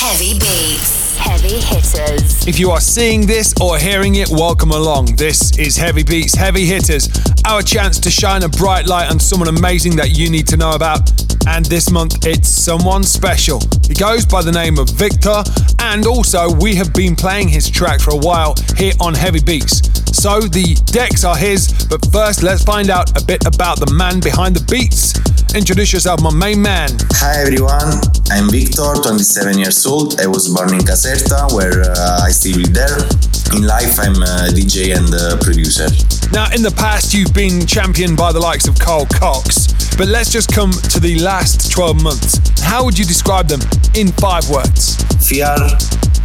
Heavy beats, heavy hitters. If you are seeing this or hearing it, welcome along. This is Heavy Beats, Heavy Hitters, our chance to shine a bright light on someone amazing that you need to know about. And this month, it's someone special. He goes by the name of Victor, and also we have been playing his track for a while here on Heavy Beats. So the decks are his, but first, let's find out a bit about the man behind the beats. Introduce yourself, my main man. Hi everyone, I'm Victor, 27 years old. I was born in Caserta, where uh, I still live there. In life, I'm a DJ and a producer. Now, in the past, you've been championed by the likes of Carl Cox, but let's just come to the last 12 months. How would you describe them in five words? Fear,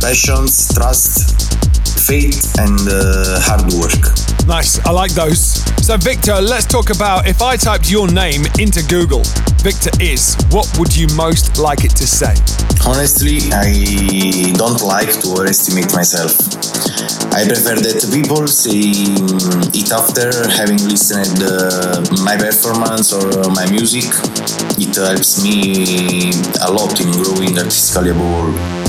passions, trust, faith, and uh, hard work. Nice, I like those. So, Victor, let's talk about if I typed your name into Google, Victor is, what would you most like it to say? Honestly, I don't like to overestimate myself. I prefer that people say it after having listened uh, my performance or my music. It helps me a lot in growing artistically above all.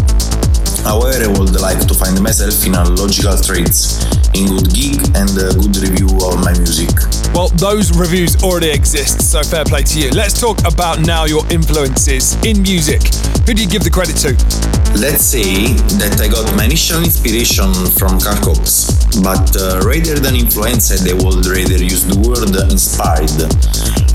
I would like to find myself in a logical traits, in good gig and a good review of my music. Well, those reviews already exist, so fair play to you. Let's talk about now your influences in music. Who do you give the credit to? Let's say that I got my initial inspiration from Carl Cox, but uh, rather than influenced, I would rather use the word inspired.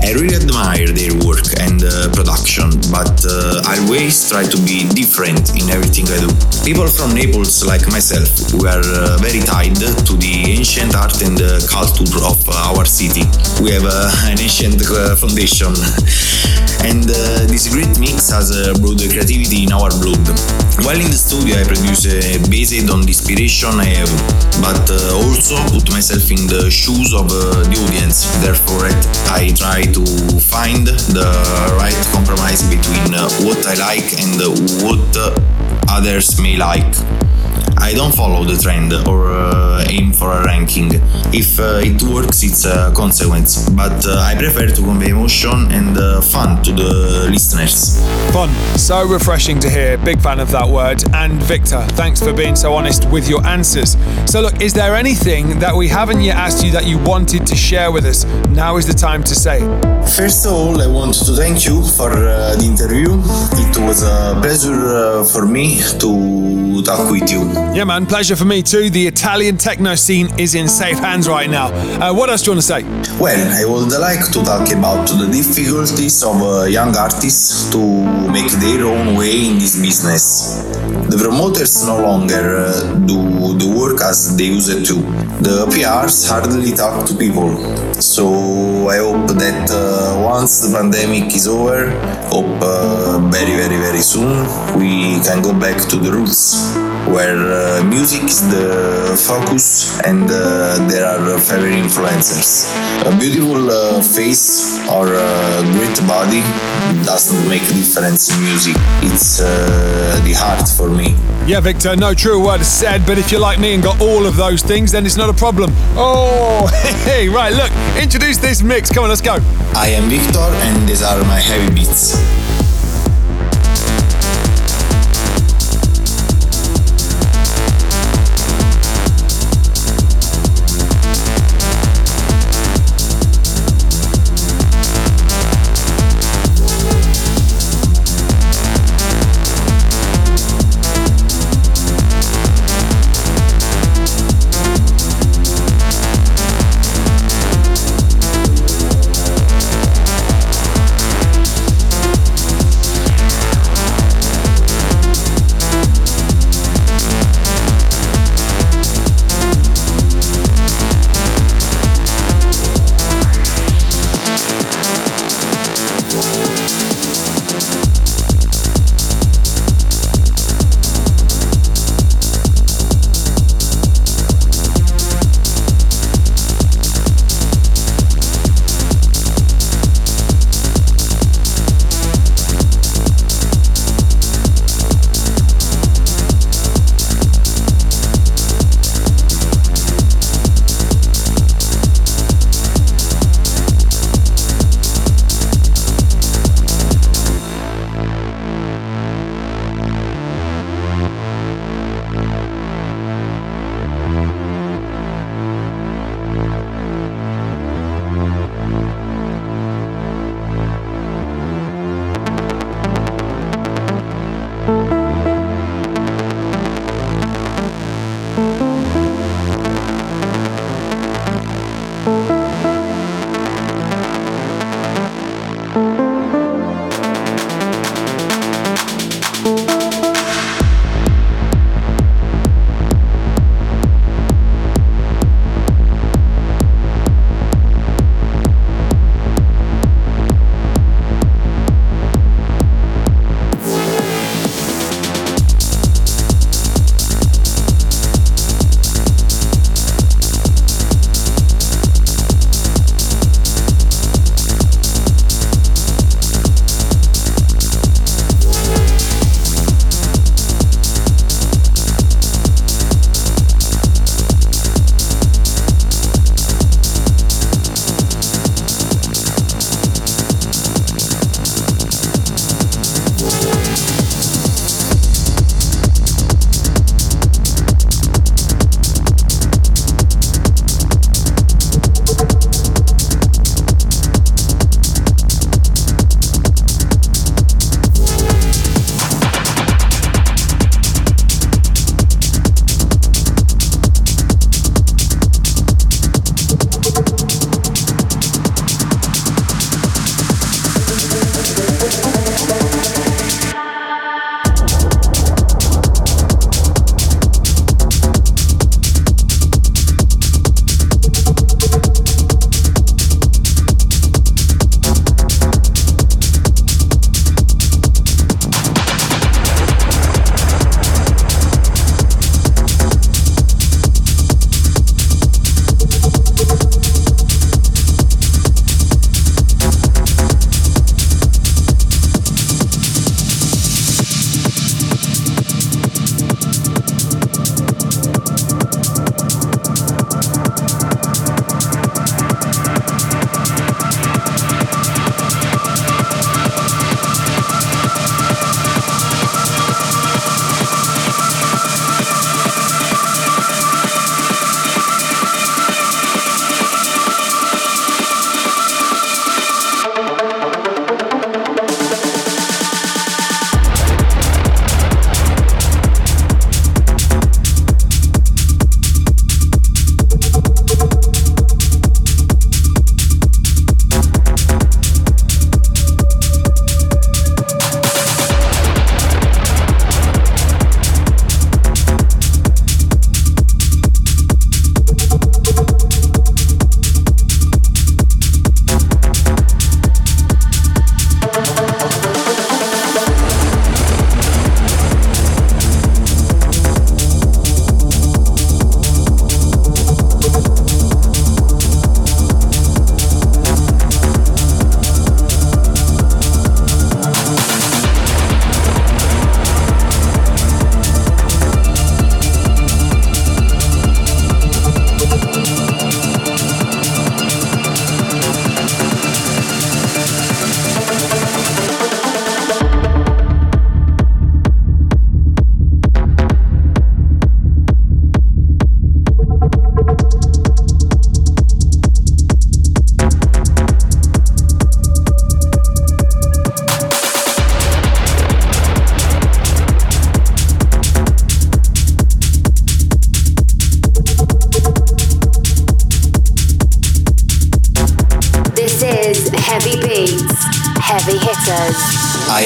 I really admire their work and uh, production, but uh, I always try to be different in everything I do. People from Naples, like myself, we are uh, very tied to the ancient art and uh, culture of uh, our city. We have uh, an ancient foundation, and this great mix has brought creativity in our blood. While in the studio, I produce based on the inspiration I have, but also put myself in the shoes of the audience. Therefore, I try to find the right compromise between uh, what I like and uh, what uh, others may like. I don't follow the trend or uh, aim for a ranking. If uh, it works, it's a consequence. But uh, I prefer to convey emotion and uh, fun to the listeners. Fun. So refreshing to hear. Big fan of that word. And Victor, thanks for being so honest with your answers. So, look, is there anything that we haven't yet asked you that you wanted to share with us? Now is the time to say. First of all, I want to thank you for uh, the interview. It was a pleasure uh, for me to talk with you. Yeah, man, pleasure for me too. The Italian techno scene is in safe hands right now. Uh, what else do you want to say? Well, I would like to talk about the difficulties of uh, young artists to make their own way in this business. The promoters no longer uh, do the work as they used to. The PRs hardly talk to people. So I hope that uh, once the pandemic is over, hope uh, very, very, very soon, we can go back to the roots where uh, music is the focus and uh, there are favorite influencers. A beautiful uh, face or a great body doesn't make a difference in music. It's uh, the heart for me. Yeah, Victor, no true word is said, but if you're like me and got all of those things, then it's not a problem. Oh, hey, right, look, introduce this mix. Come on, let's go. I am Victor, and these are my heavy beats.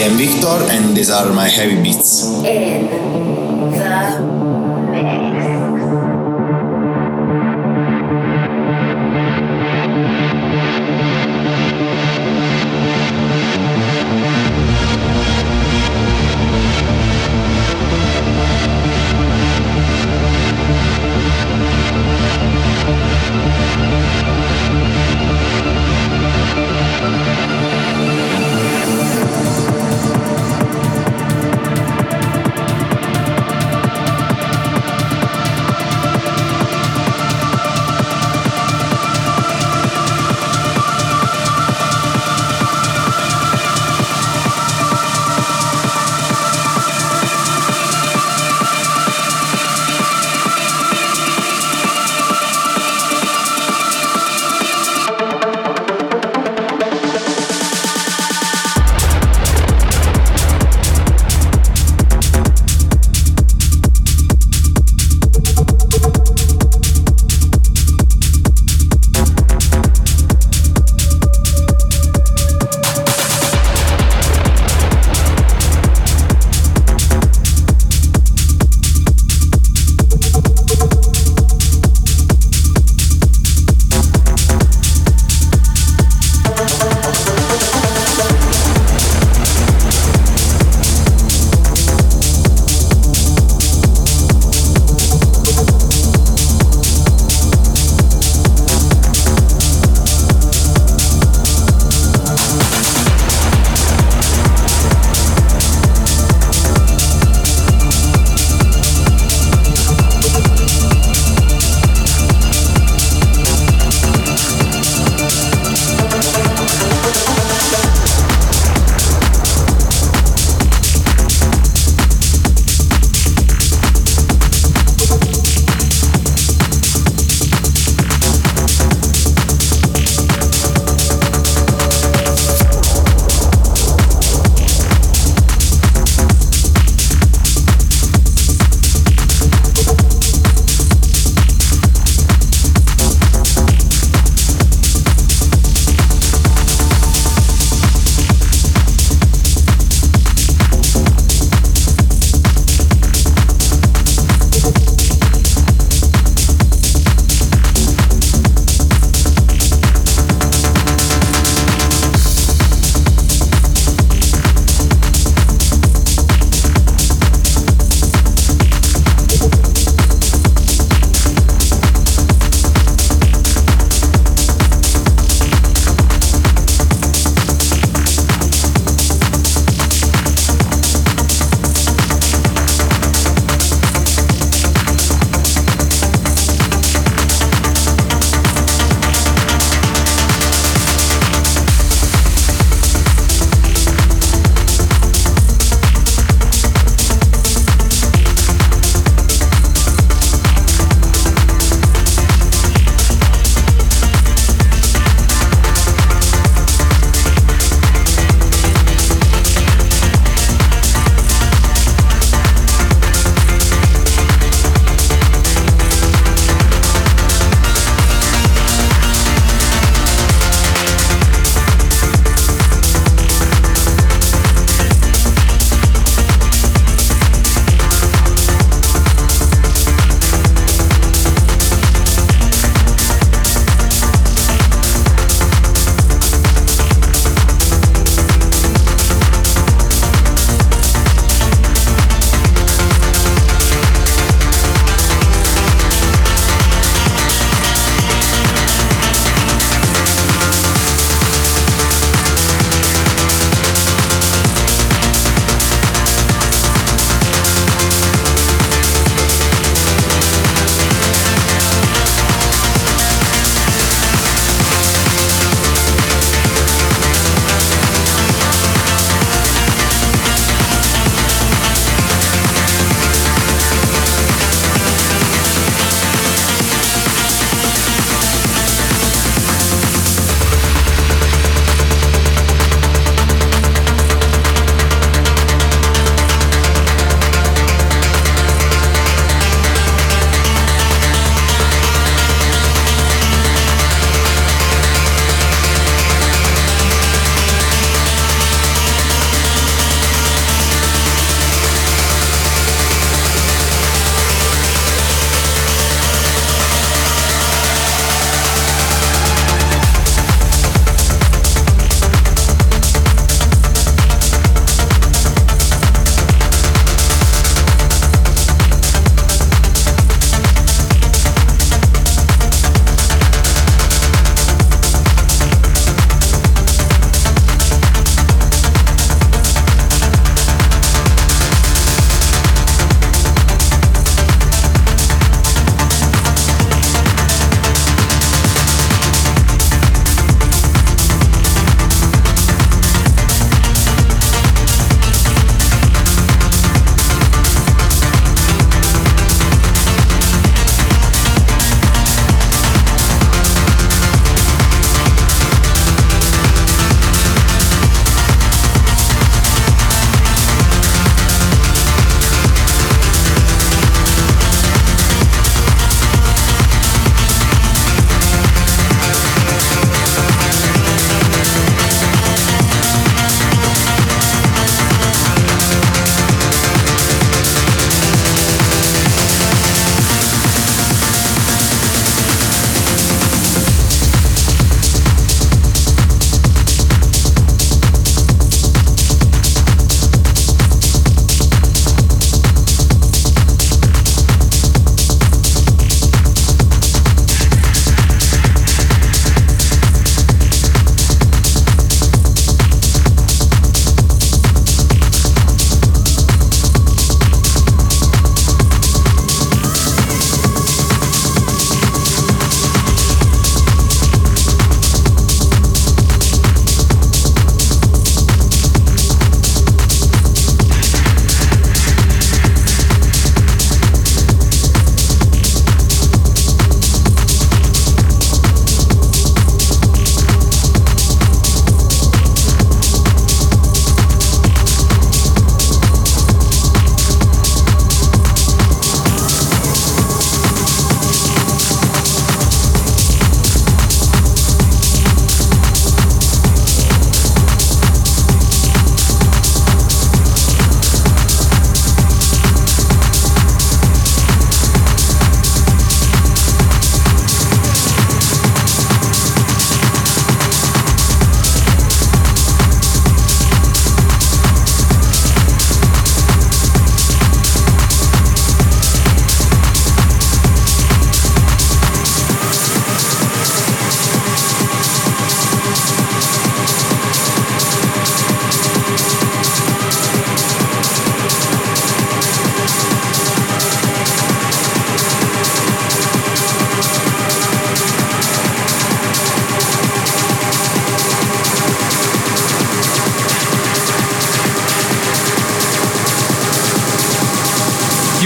I am Victor and these are my heavy beats. In the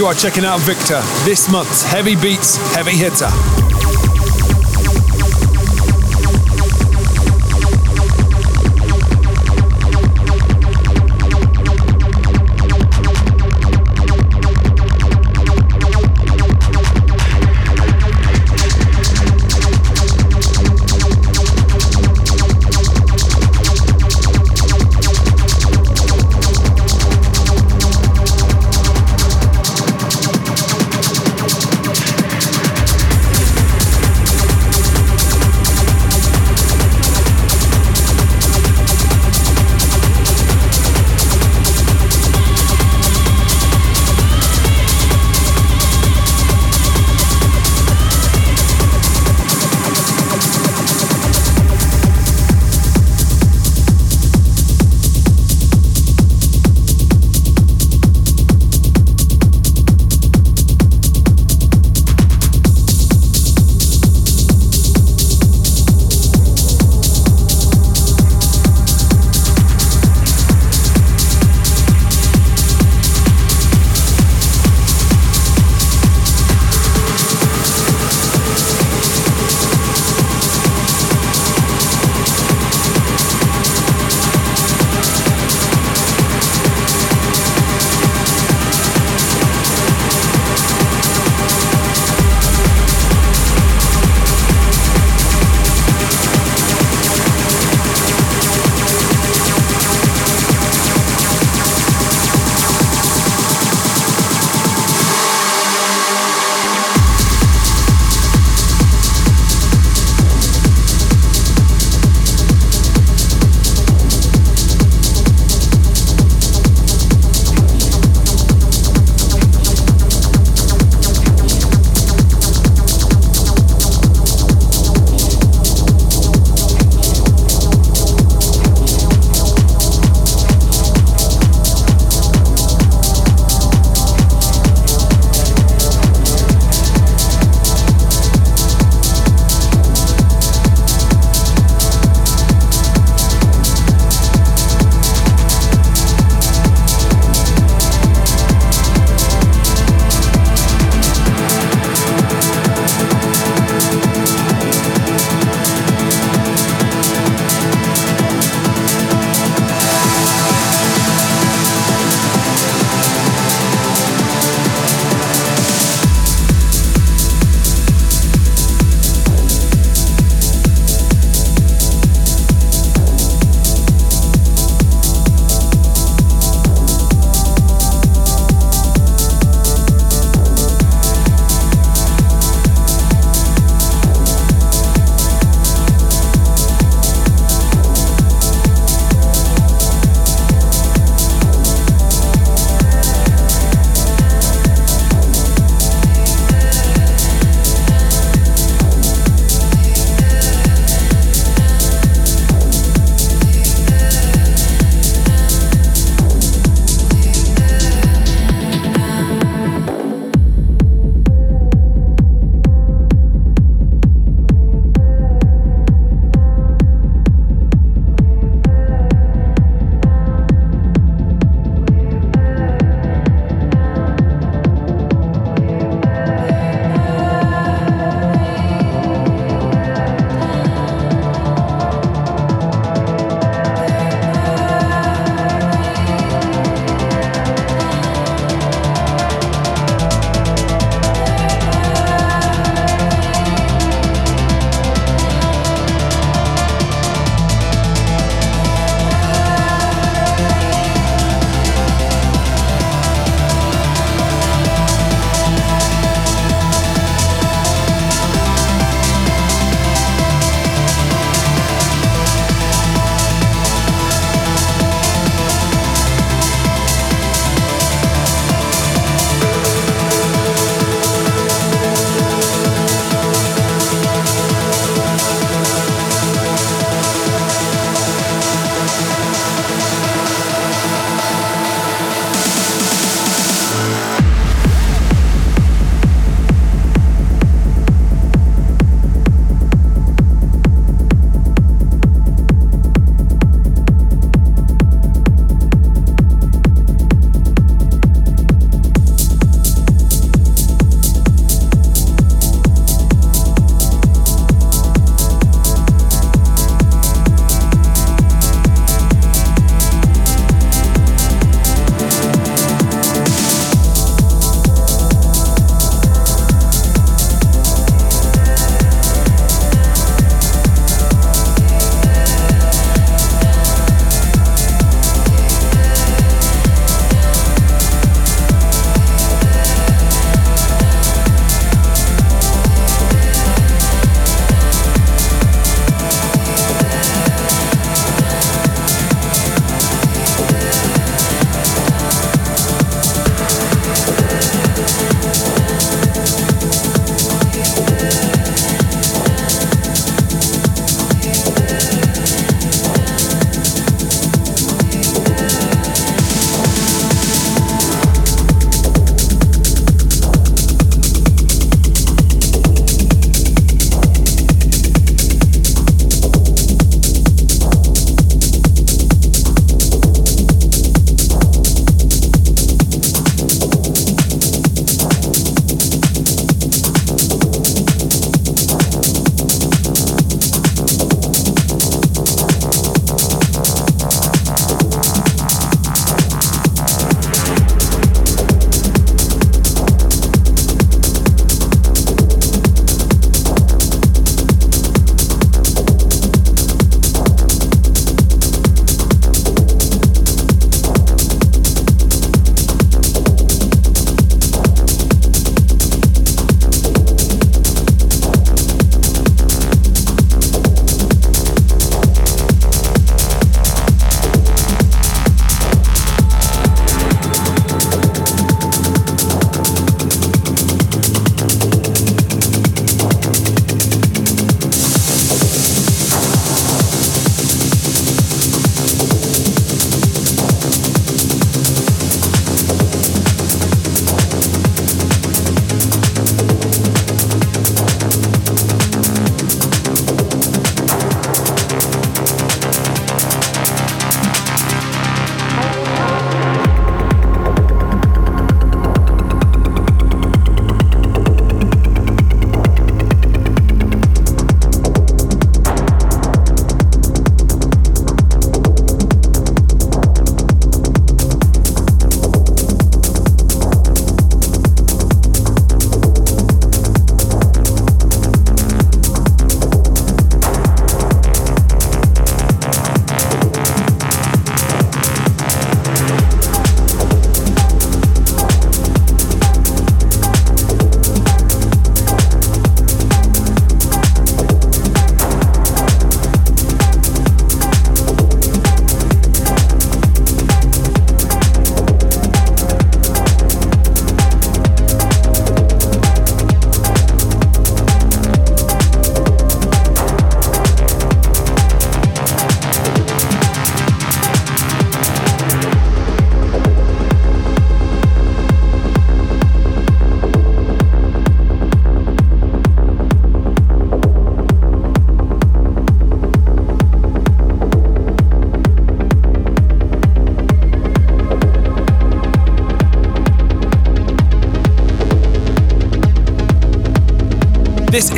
are checking out Victor, this month's Heavy Beats Heavy Hitter.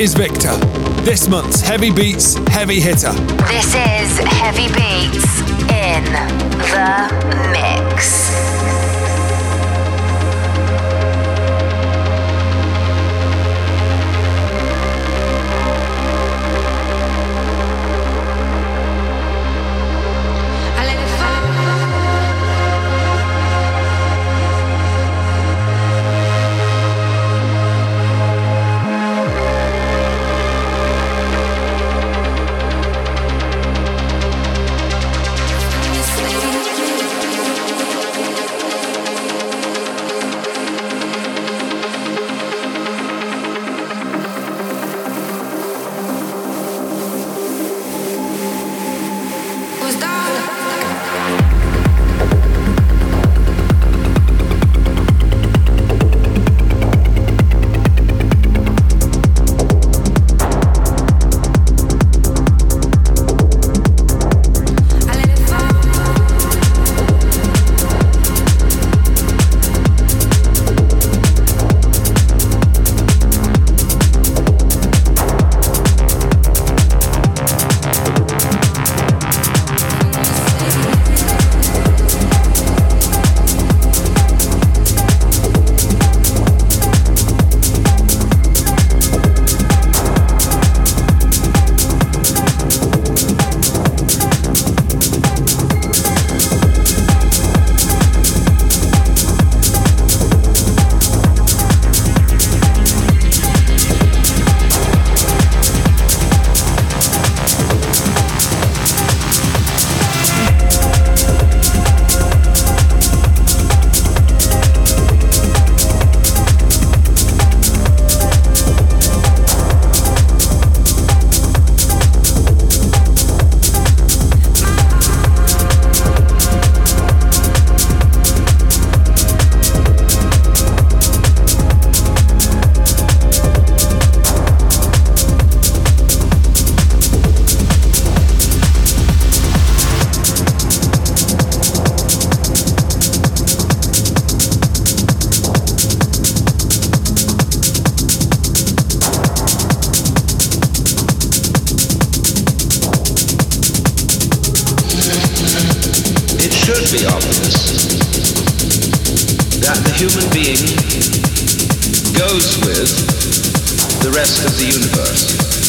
Is Victor. This month's Heavy Beats Heavy Hitter. This is Heavy Beats in the Mix. Goes with the rest of the universe.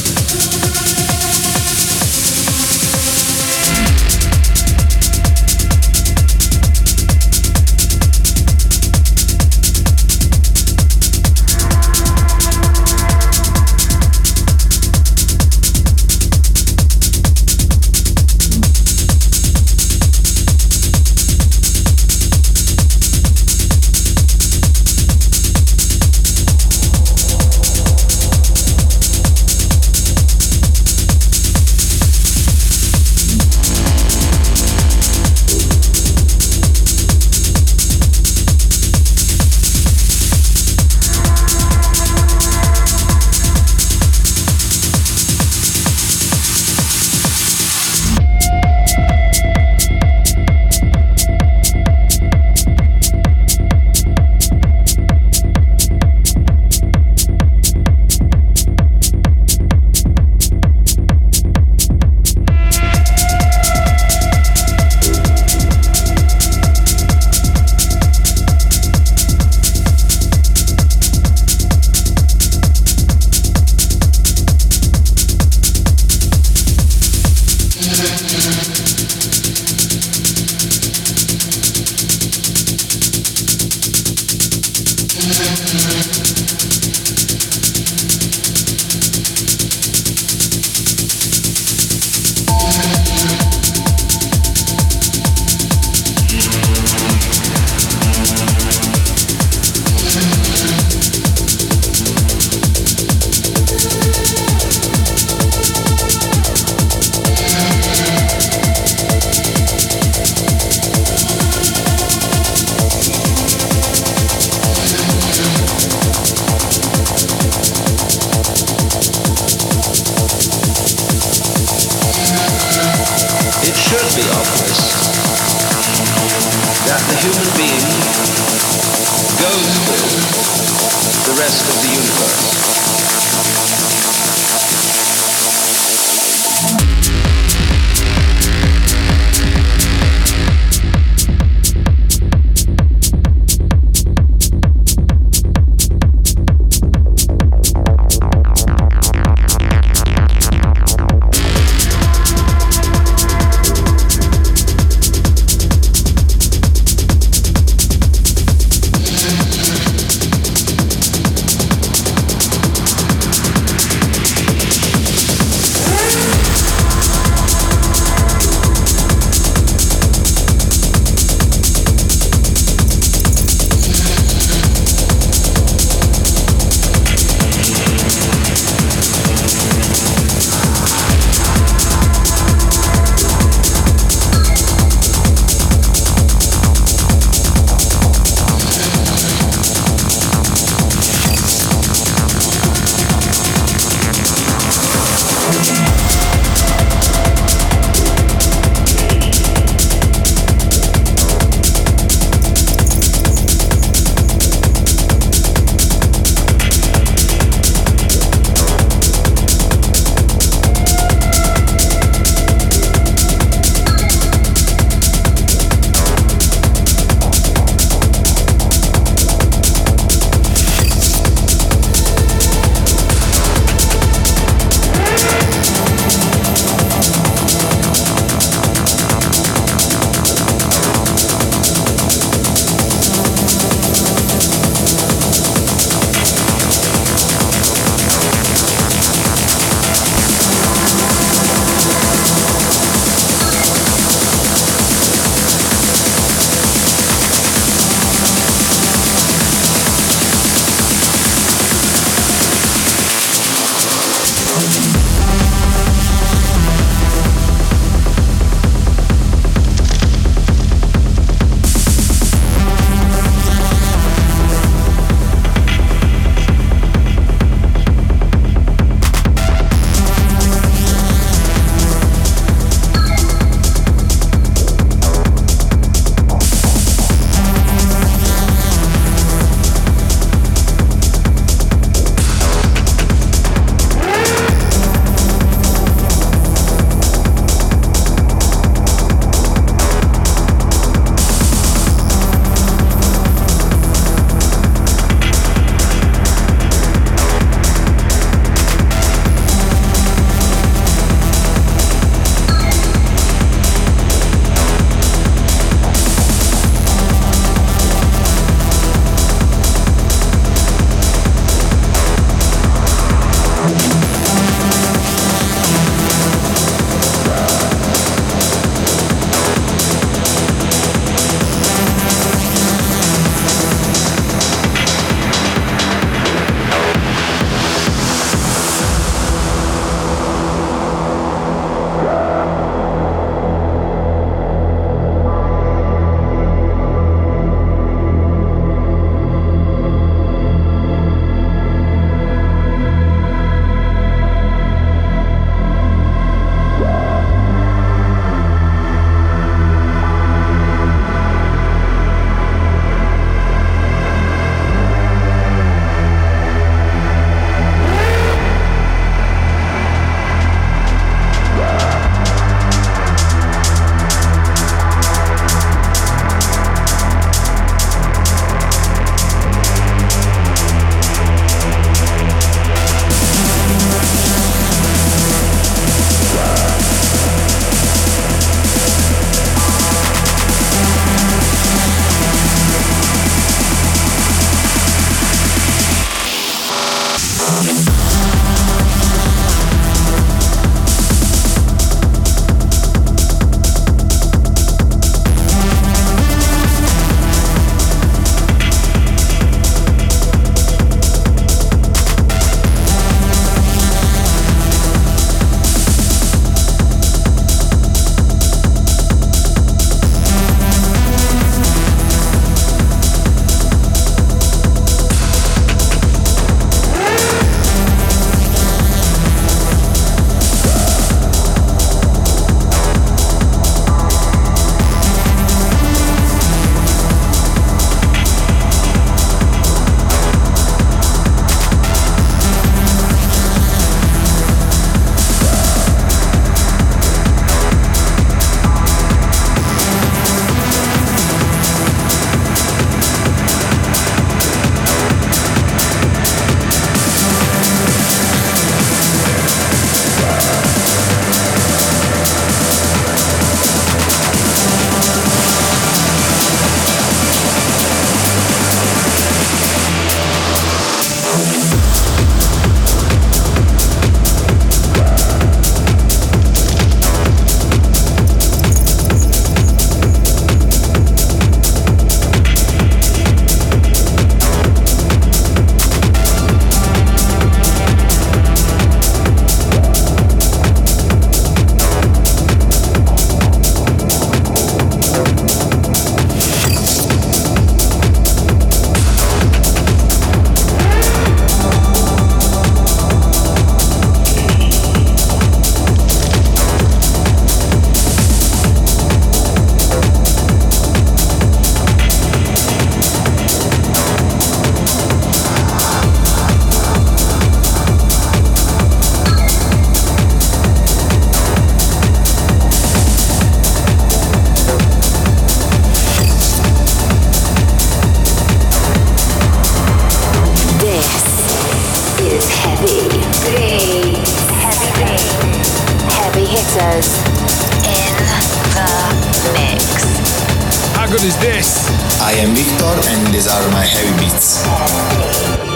How good is this? I am Victor, and these are my heavy beats. Heavy.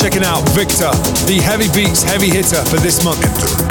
Checking out Victor, the heavy beats heavy hitter for this month.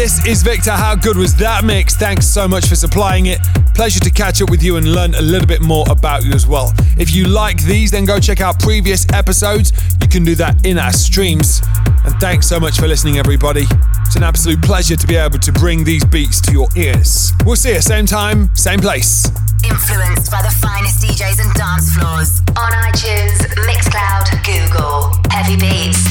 This is Victor. How good was that mix? Thanks so much for supplying it. Pleasure to catch up with you and learn a little bit more about you as well. If you like these, then go check out previous episodes. You can do that in our streams. And thanks so much for listening, everybody. It's an absolute pleasure to be able to bring these beats to your ears. We'll see you same time, same place. Influenced by the finest DJs and dance floors. On iTunes, Mixcloud, Google. Heavy Beats.